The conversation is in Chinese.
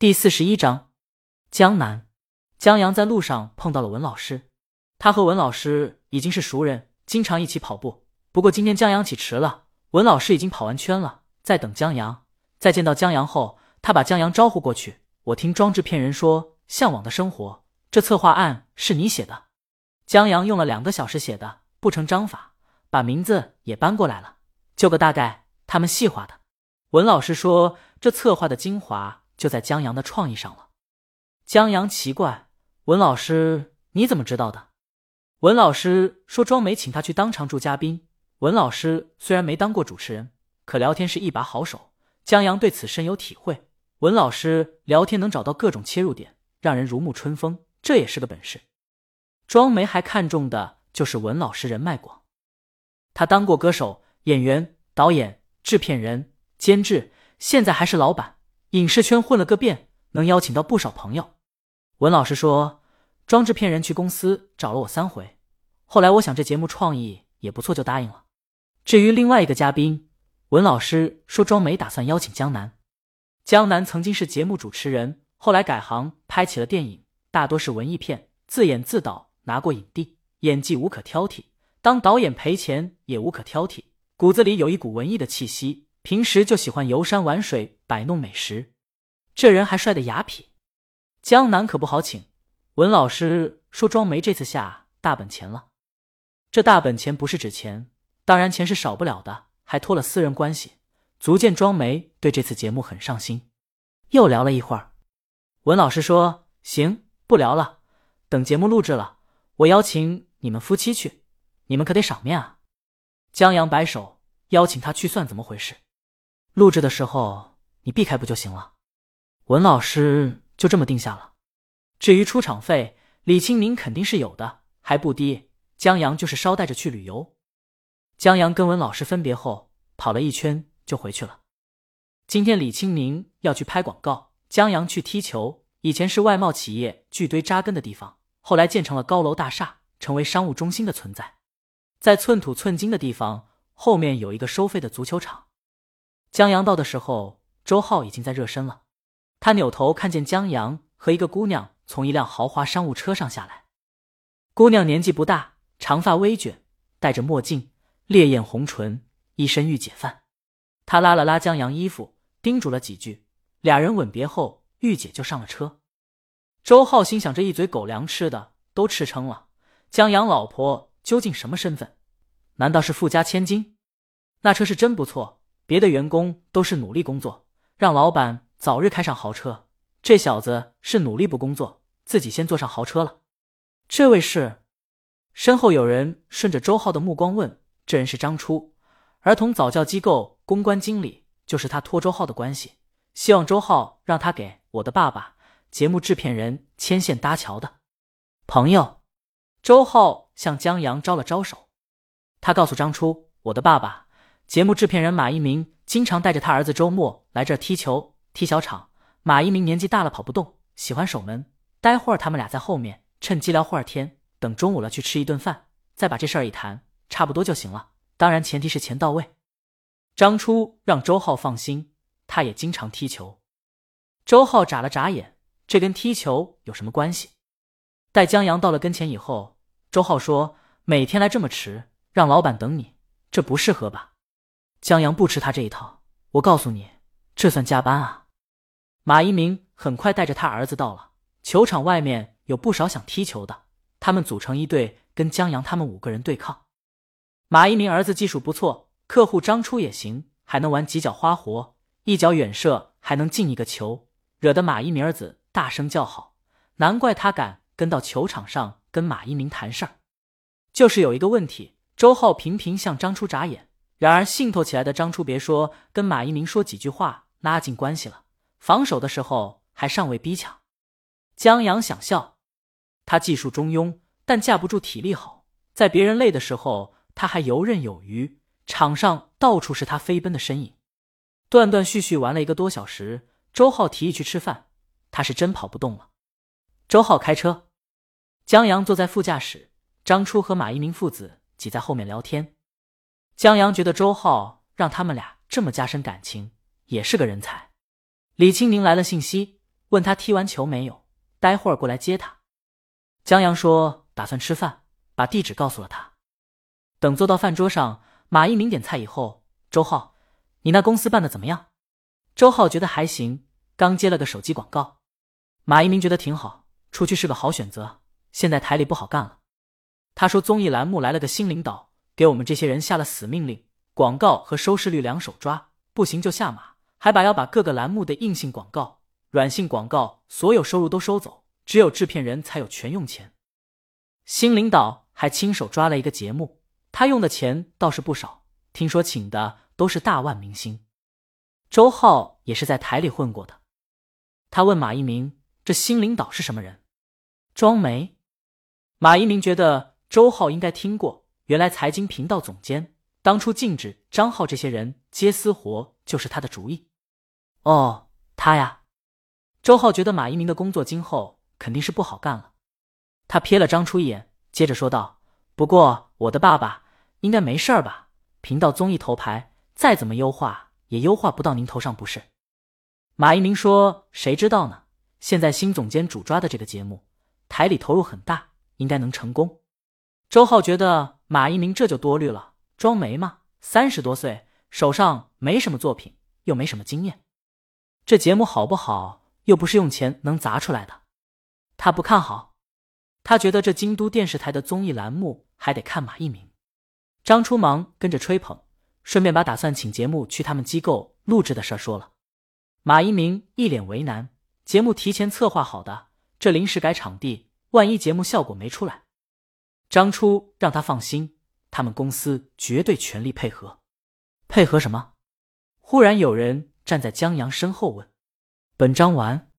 第四十一章，江南。江阳在路上碰到了文老师，他和文老师已经是熟人，经常一起跑步。不过今天江阳起迟了，文老师已经跑完圈了，在等江阳。在见到江阳后，他把江阳招呼过去。我听装制片人说，向往的生活这策划案是你写的。江阳用了两个小时写的，不成章法，把名字也搬过来了，就个大概，他们细化的。文老师说，这策划的精华。就在江阳的创意上了。江阳奇怪：“文老师，你怎么知道的？”文老师说：“庄梅请他去当常驻嘉宾。”文老师虽然没当过主持人，可聊天是一把好手。江阳对此深有体会。文老师聊天能找到各种切入点，让人如沐春风，这也是个本事。庄梅还看重的就是文老师人脉广。他当过歌手、演员、导演、制片人、监制，现在还是老板。影视圈混了个遍，能邀请到不少朋友。文老师说，装制片人去公司找了我三回，后来我想这节目创意也不错，就答应了。至于另外一个嘉宾，文老师说庄梅打算邀请江南。江南曾经是节目主持人，后来改行拍起了电影，大多是文艺片，自演自导，拿过影帝，演技无可挑剔。当导演赔钱也无可挑剔，骨子里有一股文艺的气息。平时就喜欢游山玩水，摆弄美食，这人还帅的雅痞。江南可不好请。文老师说庄梅这次下大本钱了，这大本钱不是指钱，当然钱是少不了的，还托了私人关系，足见庄梅对这次节目很上心。又聊了一会儿，文老师说：“行，不聊了，等节目录制了，我邀请你们夫妻去，你们可得赏面啊。”江阳摆手，邀请他去算怎么回事？录制的时候你避开不就行了？文老师就这么定下了。至于出场费，李清明肯定是有的，还不低。江阳就是捎带着去旅游。江阳跟文老师分别后，跑了一圈就回去了。今天李清明要去拍广告，江阳去踢球。以前是外贸企业聚堆扎根的地方，后来建成了高楼大厦，成为商务中心的存在。在寸土寸金的地方，后面有一个收费的足球场。江阳到的时候，周浩已经在热身了。他扭头看见江阳和一个姑娘从一辆豪华商务车上下来。姑娘年纪不大，长发微卷，戴着墨镜，烈焰红唇，一身御姐范。他拉了拉江阳衣服，叮嘱了几句，俩人吻别后，御姐就上了车。周浩心想：这一嘴狗粮吃的都吃撑了，江阳老婆究竟什么身份？难道是富家千金？那车是真不错。别的员工都是努力工作，让老板早日开上豪车。这小子是努力不工作，自己先坐上豪车了。这位是？身后有人顺着周浩的目光问：“这人是张初，儿童早教机构公关经理，就是他托周浩的关系，希望周浩让他给我的爸爸节目制片人牵线搭桥的朋友。”周浩向江阳招了招手，他告诉张初：“我的爸爸。”节目制片人马一鸣经常带着他儿子周末来这儿踢球、踢小场。马一鸣年纪大了，跑不动，喜欢守门。待会儿他们俩在后面趁机聊会儿天，等中午了去吃一顿饭，再把这事儿一谈，差不多就行了。当然前提是钱到位。张初让周浩放心，他也经常踢球。周浩眨了眨眼，这跟踢球有什么关系？待江阳到了跟前以后，周浩说：“每天来这么迟，让老板等你，这不适合吧？”江阳不吃他这一套，我告诉你，这算加班啊！马一鸣很快带着他儿子到了球场外面，有不少想踢球的，他们组成一队跟江阳他们五个人对抗。马一鸣儿子技术不错，客户张初也行，还能玩几脚花活，一脚远射还能进一个球，惹得马一鸣儿子大声叫好，难怪他敢跟到球场上跟马一鸣谈事儿。就是有一个问题，周浩频频向张初眨眼。然而，兴头起来的张初，别说跟马一鸣说几句话拉近关系了，防守的时候还尚未逼抢。江阳想笑，他技术中庸，但架不住体力好，在别人累的时候，他还游刃有余。场上到处是他飞奔的身影。断断续续玩了一个多小时，周浩提议去吃饭，他是真跑不动了。周浩开车，江阳坐在副驾驶，张初和马一鸣父子挤在后面聊天。江阳觉得周浩让他们俩这么加深感情，也是个人才。李清明来了信息，问他踢完球没有，待会儿过来接他。江阳说打算吃饭，把地址告诉了他。等坐到饭桌上，马一鸣点菜以后，周浩，你那公司办的怎么样？周浩觉得还行，刚接了个手机广告。马一鸣觉得挺好，出去是个好选择。现在台里不好干了。他说综艺栏目来了个新领导，给我们这些人下了死命令，广告和收视率两手抓，不行就下马，还把要把各个栏目的硬性广告。软性广告所有收入都收走，只有制片人才有权用钱。新领导还亲手抓了一个节目，他用的钱倒是不少，听说请的都是大腕明星。周浩也是在台里混过的，他问马一鸣：“这新领导是什么人？”庄梅。马一鸣觉得周浩应该听过，原来财经频道总监，当初禁止张浩这些人接私活就是他的主意。哦，他呀。周浩觉得马一鸣的工作今后肯定是不好干了，他瞥了张初一眼，接着说道：“不过我的爸爸应该没事儿吧？频道综艺头牌再怎么优化也优化不到您头上，不是？”马一鸣说：“谁知道呢？现在新总监主抓的这个节目，台里投入很大，应该能成功。”周浩觉得马一鸣这就多虑了，装没嘛，三十多岁，手上没什么作品，又没什么经验，这节目好不好？又不是用钱能砸出来的，他不看好。他觉得这京都电视台的综艺栏目还得看马一鸣。张初忙跟着吹捧，顺便把打算请节目去他们机构录制的事说了。马一鸣一脸为难，节目提前策划好的，这临时改场地，万一节目效果没出来。张初让他放心，他们公司绝对全力配合。配合什么？忽然有人站在江阳身后问。本章完。